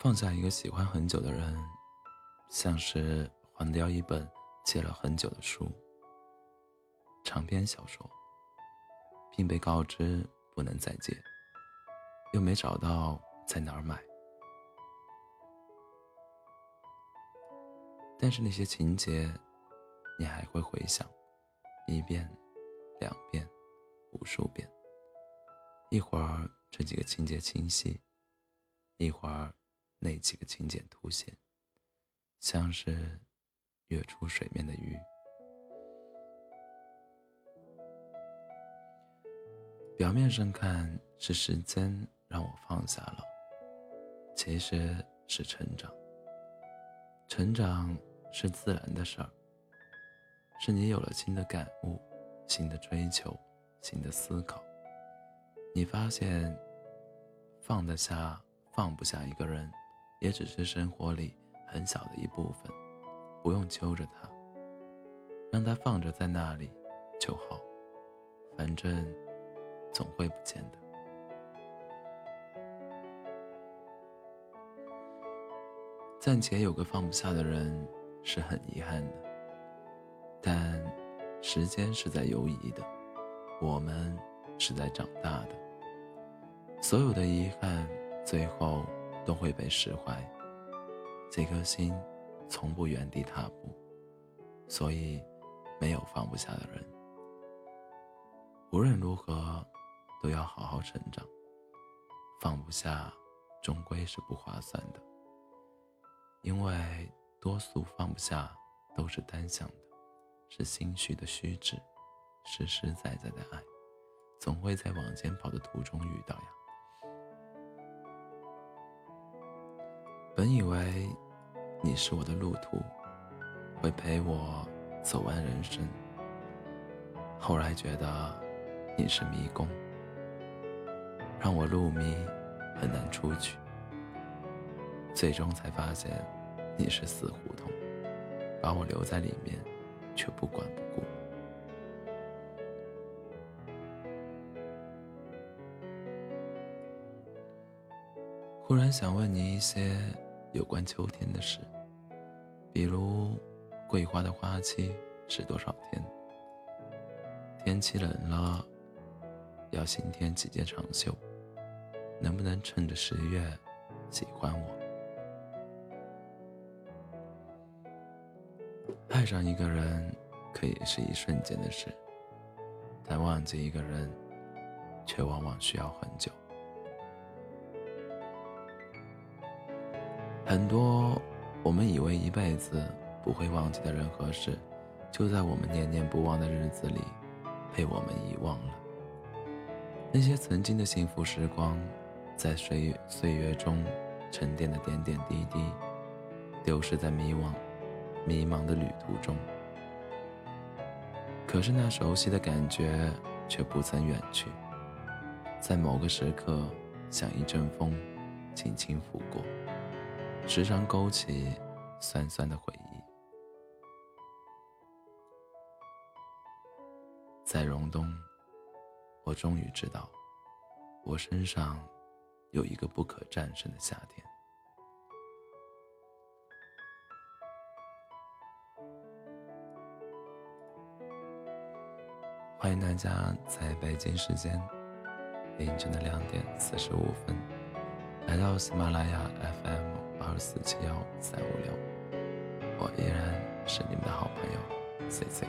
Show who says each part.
Speaker 1: 放下一个喜欢很久的人，像是还掉一本借了很久的书。长篇小说，并被告知不能再借，又没找到在哪儿买。但是那些情节，你还会回想一遍、两遍、无数遍。一会儿这几个情节清晰，一会儿那几个情节凸显，像是跃出水面的鱼。表面上看是时间让我放下了，其实是成长。成长是自然的事儿，是你有了新的感悟、新的追求、新的思考。你发现，放得下、放不下一个人，也只是生活里很小的一部分，不用揪着他，让他放着在那里就好，反正。总会不见的。暂且有个放不下的人是很遗憾的，但时间是在游移的，我们是在长大的。所有的遗憾最后都会被释怀。这颗心从不原地踏步，所以没有放不下的人。无论如何。都要好好成长，放不下，终归是不划算的。因为多数放不下都是单向的，是心虚的虚掷，实实在在的爱，总会在往前跑的途中遇到呀。本以为你是我的路途，会陪我走完人生，后来觉得你是迷宫。让我入迷，很难出去。最终才发现，你是死胡同，把我留在里面，却不管不顾。忽然想问你一些有关秋天的事，比如桂花的花期是多少天？天气冷了，要新添几件长袖。能不能趁着十月喜欢我？爱上一个人可以是一瞬间的事，但忘记一个人却往往需要很久。很多我们以为一辈子不会忘记的人和事，就在我们念念不忘的日子里被我们遗忘了。那些曾经的幸福时光。在岁月岁月中沉淀的点点滴滴，丢失在迷惘、迷茫的旅途中。可是那熟悉的感觉却不曾远去，在某个时刻，像一阵风，轻轻拂过，时常勾起酸酸的回忆。在隆冬，我终于知道，我身上。有一个不可战胜的夏天。欢迎大家在北京时间凌晨的两点四十五分来到喜马拉雅 FM 二四七幺三五六，我依然是你们的好朋友 C C。